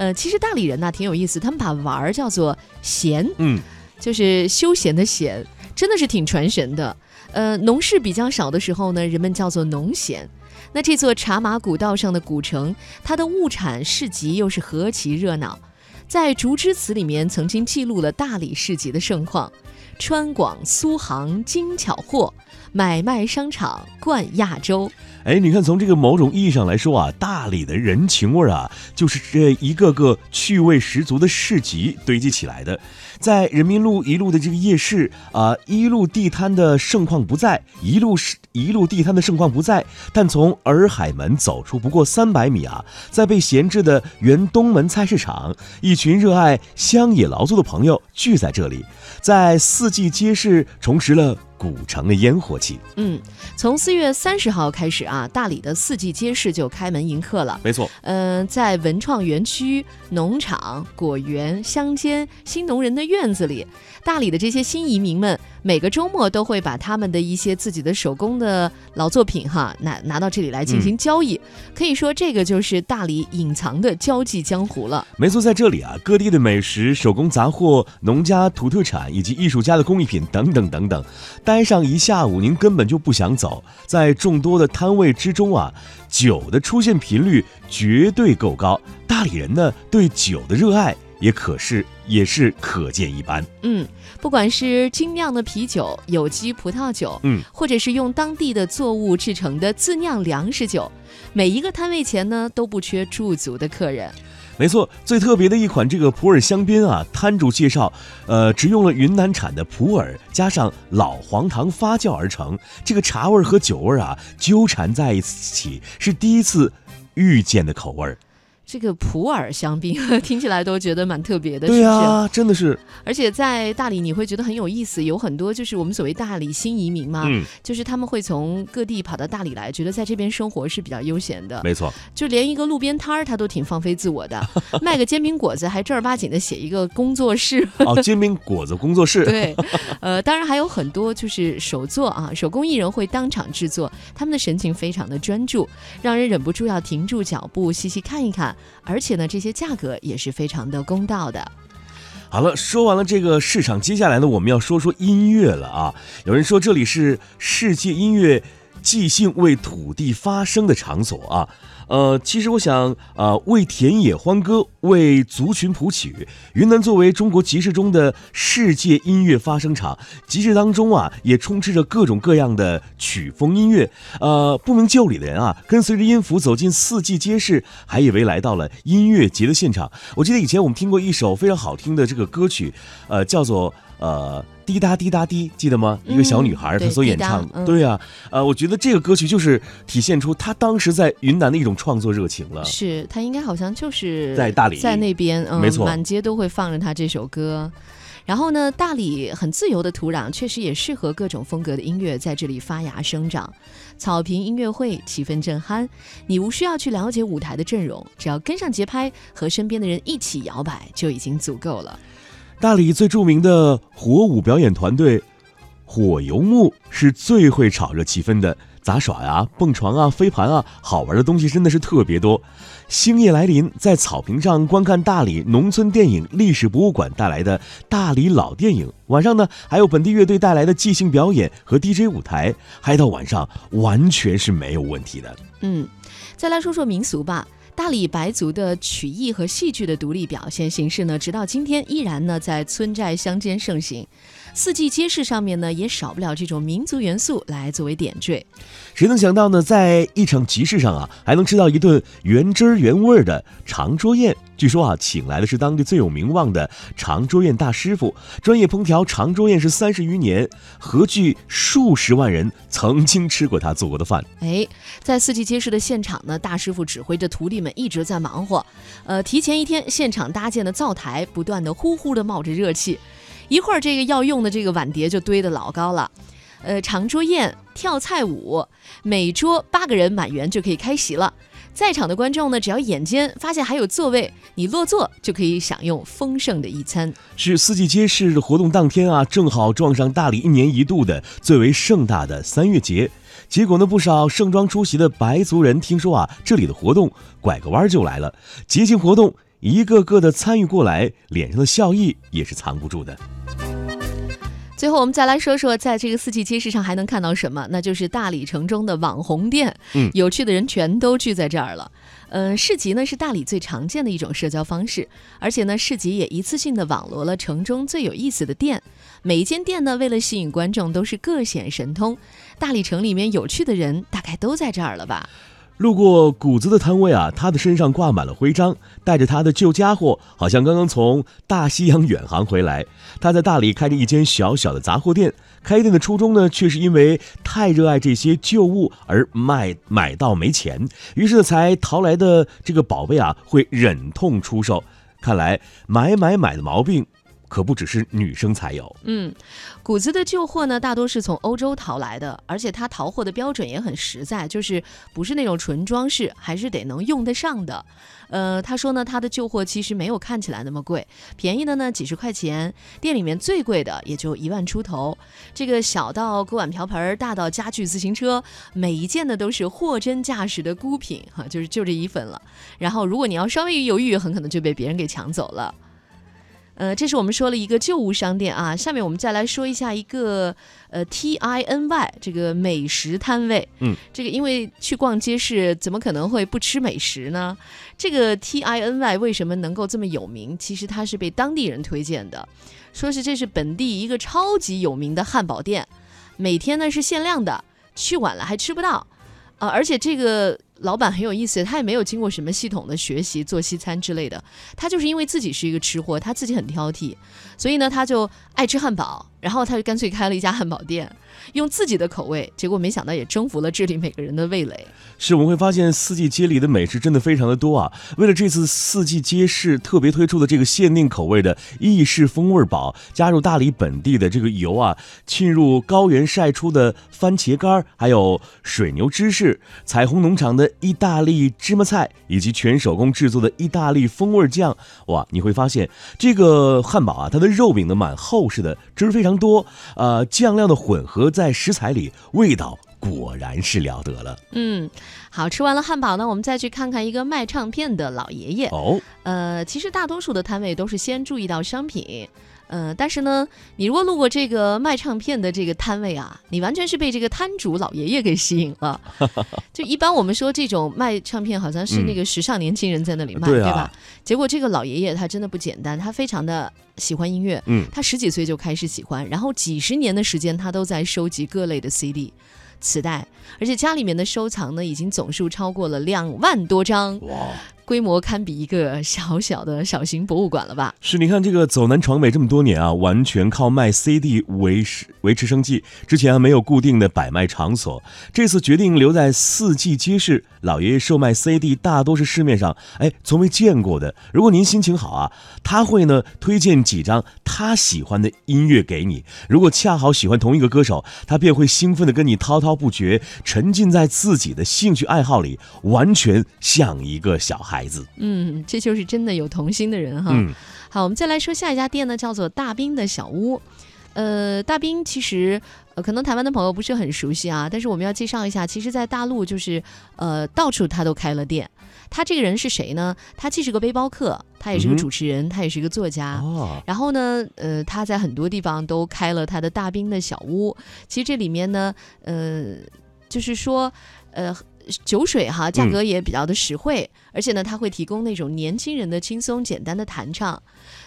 呃，其实大理人呢挺有意思，他们把玩儿叫做闲，嗯，就是休闲的闲，真的是挺传神的。呃，农事比较少的时候呢，人们叫做农闲。那这座茶马古道上的古城，它的物产市集又是何其热闹。在《竹枝词》里面曾经记录了大理市集的盛况，川广苏杭精巧货，买卖商场冠亚洲。哎，你看，从这个某种意义上来说啊，大理的人情味儿啊，就是这一个个趣味十足的市集堆积起来的。在人民路一路的这个夜市啊，一路地摊的盛况不在，一路是一路地摊的盛况不在。但从洱海门走出不过三百米啊，在被闲置的原东门菜市场，一群热爱乡野劳作的朋友聚在这里，在四季街市重拾了。古城的烟火气，嗯，从四月三十号开始啊，大理的四季街市就开门迎客了。没错，嗯，在文创园区、农场、果园、乡间、新农人的院子里，大理的这些新移民们。每个周末都会把他们的一些自己的手工的老作品哈拿拿到这里来进行交易，可以说这个就是大理隐藏的交际江湖了。没错，在这里啊，各地的美食、手工杂货、农家土特产以及艺术家的工艺品等等等等，待上一下午您根本就不想走。在众多的摊位之中啊，酒的出现频率绝对够高。大理人呢对酒的热爱。也可是也是可见一斑。嗯，不管是精酿的啤酒、有机葡萄酒，嗯，或者是用当地的作物制成的自酿粮食酒，每一个摊位前呢都不缺驻足的客人。没错，最特别的一款这个普洱香槟啊，摊主介绍，呃，只用了云南产的普洱加上老黄糖发酵而成，这个茶味和酒味啊纠缠在一起，是第一次遇见的口味儿。这个普洱香槟 听起来都觉得蛮特别的，对呀，真的是。而且在大理你会觉得很有意思，有很多就是我们所谓大理新移民嘛，嗯，就是他们会从各地跑到大理来，觉得在这边生活是比较悠闲的。没错，就连一个路边摊儿他都挺放飞自我的，卖个煎饼果子还正儿八经的写一个工作室。哦，煎饼果子工作室。对，呃，当然还有很多就是手作啊，手工艺人会当场制作，他们的神情非常的专注，让人忍不住要停住脚步细细看一看。而且呢，这些价格也是非常的公道的。好了，说完了这个市场，接下来呢，我们要说说音乐了啊。有人说这里是世界音乐即兴为土地发声的场所啊。呃，其实我想，呃，为田野欢歌，为族群谱曲。云南作为中国集市中的世界音乐发声场，集市当中啊，也充斥着各种各样的曲风音乐。呃，不明就里的人啊，跟随着音符走进四季街市，还以为来到了音乐节的现场。我记得以前我们听过一首非常好听的这个歌曲，呃，叫做。呃，滴答滴答滴，记得吗？一个小女孩她所演唱，对呀，呃，我觉得这个歌曲就是体现出她当时在云南的一种创作热情了。是她应该好像就是在大理，在那边，嗯，没错，满街都会放着她这首歌。然后呢，大理很自由的土壤，确实也适合各种风格的音乐在这里发芽生长。草坪音乐会气氛震撼，你无需要去了解舞台的阵容，只要跟上节拍，和身边的人一起摇摆就已经足够了。大理最著名的火舞表演团队火游木是最会炒热气氛的，杂耍呀、蹦床啊、飞盘啊，好玩的东西真的是特别多。星夜来临，在草坪上观看大理农村电影历史博物馆带来的大理老电影，晚上呢还有本地乐队带来的即兴表演和 DJ 舞台，嗨到晚上完全是没有问题的。嗯，再来说说民俗吧。大理白族的曲艺和戏剧的独立表现形式呢，直到今天依然呢在村寨乡间盛行。四季街市上面呢，也少不了这种民族元素来作为点缀。谁能想到呢，在一场集市上啊，还能吃到一顿原汁原味的长桌宴？据说啊，请来的是当地最有名望的长桌宴大师傅，专业烹调长桌宴是三十余年，合聚数十万人曾经吃过他做过的饭。哎，在四季街市的现场呢，大师傅指挥着徒弟们一直在忙活。呃，提前一天，现场搭建的灶台不断的呼呼的冒着热气。一会儿，这个要用的这个碗碟就堆得老高了，呃，长桌宴跳菜舞，每桌八个人满员就可以开席了。在场的观众呢，只要眼尖发现还有座位，你落座就可以享用丰盛的一餐。是四季街市活动当天啊，正好撞上大理一年一度的最为盛大的三月节。结果呢，不少盛装出席的白族人听说啊，这里的活动拐个弯就来了。节庆活动一个个的参与过来，脸上的笑意也是藏不住的。最后，我们再来说说，在这个四季街市上还能看到什么？那就是大理城中的网红店。嗯，有趣的人全都聚在这儿了。呃，市集呢是大理最常见的一种社交方式，而且呢，市集也一次性的网罗了城中最有意思的店。每一间店呢，为了吸引观众，都是各显神通。大理城里面有趣的人，大概都在这儿了吧？路过谷子的摊位啊，他的身上挂满了徽章，带着他的旧家伙，好像刚刚从大西洋远航回来。他在大理开着一间小小的杂货店，开店的初衷呢，却是因为太热爱这些旧物而卖买到没钱，于是，才淘来的这个宝贝啊，会忍痛出售。看来买买买的毛病。可不只是女生才有。嗯，谷子的旧货呢，大多是从欧洲淘来的，而且他淘货的标准也很实在，就是不是那种纯装饰，还是得能用得上的。呃，他说呢，他的旧货其实没有看起来那么贵，便宜的呢几十块钱，店里面最贵的也就一万出头。这个小到锅碗瓢盆，大到家具、自行车，每一件呢都是货真价实的孤品，哈，就是就这一份了。然后如果你要稍微犹豫，很可能就被别人给抢走了。呃，这是我们说了一个旧物商店啊，下面我们再来说一下一个呃 T I N Y 这个美食摊位。嗯，这个因为去逛街是，怎么可能会不吃美食呢？这个 T I N Y 为什么能够这么有名？其实它是被当地人推荐的，说是这是本地一个超级有名的汉堡店，每天呢是限量的，去晚了还吃不到啊，而且这个。老板很有意思，他也没有经过什么系统的学习做西餐之类的，他就是因为自己是一个吃货，他自己很挑剔，所以呢，他就爱吃汉堡，然后他就干脆开了一家汉堡店。用自己的口味，结果没想到也征服了这里每个人的味蕾。是，我们会发现四季街里的美食真的非常的多啊！为了这次四季街市特别推出的这个限定口味的意式风味堡，加入大理本地的这个油啊，浸入高原晒出的番茄干，还有水牛芝士，彩虹农场的意大利芝麻菜，以及全手工制作的意大利风味酱，哇！你会发现这个汉堡啊，它的肉饼呢蛮厚实的，汁非常多，呃，酱料的混合。在食材里，味道果然是了得了。嗯，好吃完了汉堡呢，我们再去看看一个卖唱片的老爷爷。哦，呃，其实大多数的摊位都是先注意到商品。呃，但是呢，你如果路过这个卖唱片的这个摊位啊，你完全是被这个摊主老爷爷给吸引了。就一般我们说这种卖唱片，好像是那个时尚年轻人在那里卖，对吧？结果这个老爷爷他真的不简单，他非常的喜欢音乐。嗯，他十几岁就开始喜欢，然后几十年的时间他都在收集各类的 CD、磁带，而且家里面的收藏呢，已经总数超过了两万多张。哇！规模堪比一个小小的小型博物馆了吧？是，你看这个走南闯北这么多年啊，完全靠卖 CD 维持维持生计。之前还没有固定的摆卖场所，这次决定留在四季街市。老爷爷售卖 CD 大多是市面上哎从未见过的。如果您心情好啊，他会呢推荐几张他喜欢的音乐给你。如果恰好喜欢同一个歌手，他便会兴奋的跟你滔滔不绝，沉浸在自己的兴趣爱好里，完全像一个小孩。孩子，嗯，这就是真的有童心的人哈。嗯，好，我们再来说下一家店呢，叫做大兵的小屋。呃，大兵其实呃，可能台湾的朋友不是很熟悉啊，但是我们要介绍一下，其实，在大陆就是呃，到处他都开了店。他这个人是谁呢？他既是个背包客，他也是个主持人，他也是一个作家。哦，然后呢，呃，他在很多地方都开了他的大兵的小屋。其实这里面呢，呃，就是说，呃。酒水哈，价格也比较的实惠，而且呢，它会提供那种年轻人的轻松简单的弹唱，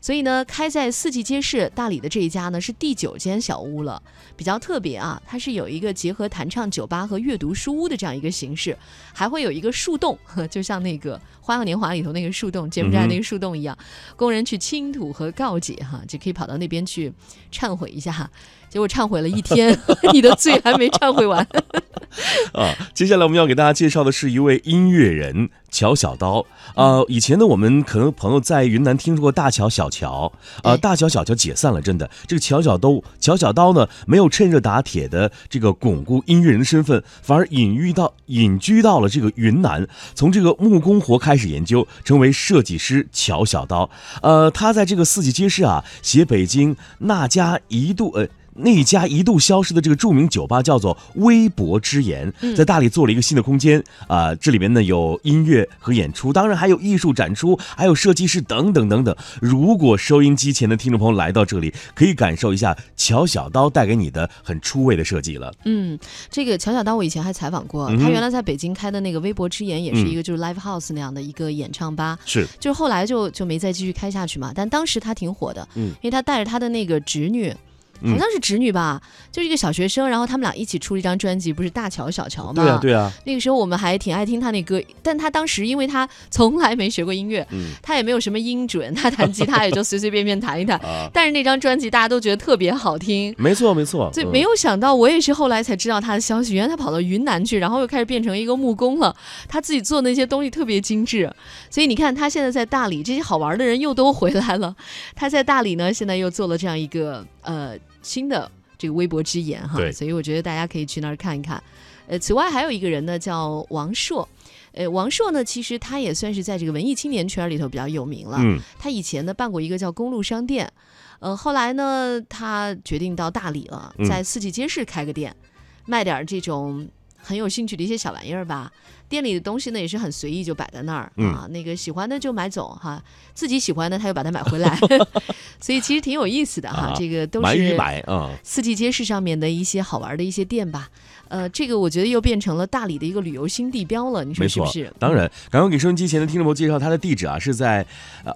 所以呢，开在四季街市大理的这一家呢是第九间小屋了，比较特别啊，它是有一个结合弹唱酒吧和阅读书屋的这样一个形式，还会有一个树洞，就像那个《花样年华》里头那个树洞，柬埔寨那个树洞一样，工人去倾吐和告解哈，就可以跑到那边去忏悔一下，结果忏悔了一天，你的罪还没忏悔完。啊，接下来我们要给大家介绍的是一位音乐人乔小刀。啊，以前呢，我们可能朋友在云南听说过大乔、小乔。啊，大乔、小乔解散了，真的。这个乔小刀、乔小刀呢，没有趁热打铁的这个巩固音乐人的身份，反而隐喻到隐居到了这个云南，从这个木工活开始研究，成为设计师乔小刀。呃，他在这个四季街市啊，写北京那家一度呃。那家一度消失的这个著名酒吧叫做微博之言，在大理做了一个新的空间啊，这里面呢有音乐和演出，当然还有艺术展出，还有设计师等等等等。如果收音机前的听众朋友来到这里，可以感受一下乔小刀带给你的很出位的设计了。嗯，这个乔小刀我以前还采访过，他原来在北京开的那个微博之言也是一个就是 live house 那样的一个演唱吧，是，就是后来就就没再继续开下去嘛，但当时他挺火的，嗯，因为他带着他的那个侄女。好像是侄女吧，就是一个小学生，然后他们俩一起出了一张专辑，不是大乔小乔吗？对啊，对啊。那个时候我们还挺爱听他那歌，但他当时因为他从来没学过音乐，他也没有什么音准，他弹吉他也就随随便便弹一弹。但是那张专辑大家都觉得特别好听。没错，没错。所以没有想到，我也是后来才知道他的消息，原来他跑到云南去，然后又开始变成一个木工了。他自己做那些东西特别精致，所以你看他现在在大理，这些好玩的人又都回来了。他在大理呢，现在又做了这样一个呃新的。这个微博之言哈，所以我觉得大家可以去那儿看一看。呃，此外还有一个人呢，叫王朔。呃，王朔呢，其实他也算是在这个文艺青年圈里头比较有名了。嗯，他以前呢办过一个叫公路商店，呃，后来呢他决定到大理了，在四季街市开个店，卖点这种。很有兴趣的一些小玩意儿吧，店里的东西呢也是很随意，就摆在那儿啊。那个喜欢的就买走哈，自己喜欢的他又把它买回来，所以其实挺有意思的哈。这个都是买啊，四季街市上面的一些好玩的一些店吧。呃，这个我觉得又变成了大理的一个旅游新地标了，你说是不是？当然，刚刚给收音机前的听众朋友介绍它的地址啊，是在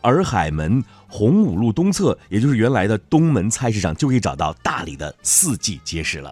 洱海门洪武路东侧，也就是原来的东门菜市场，就可以找到大理的四季街市了。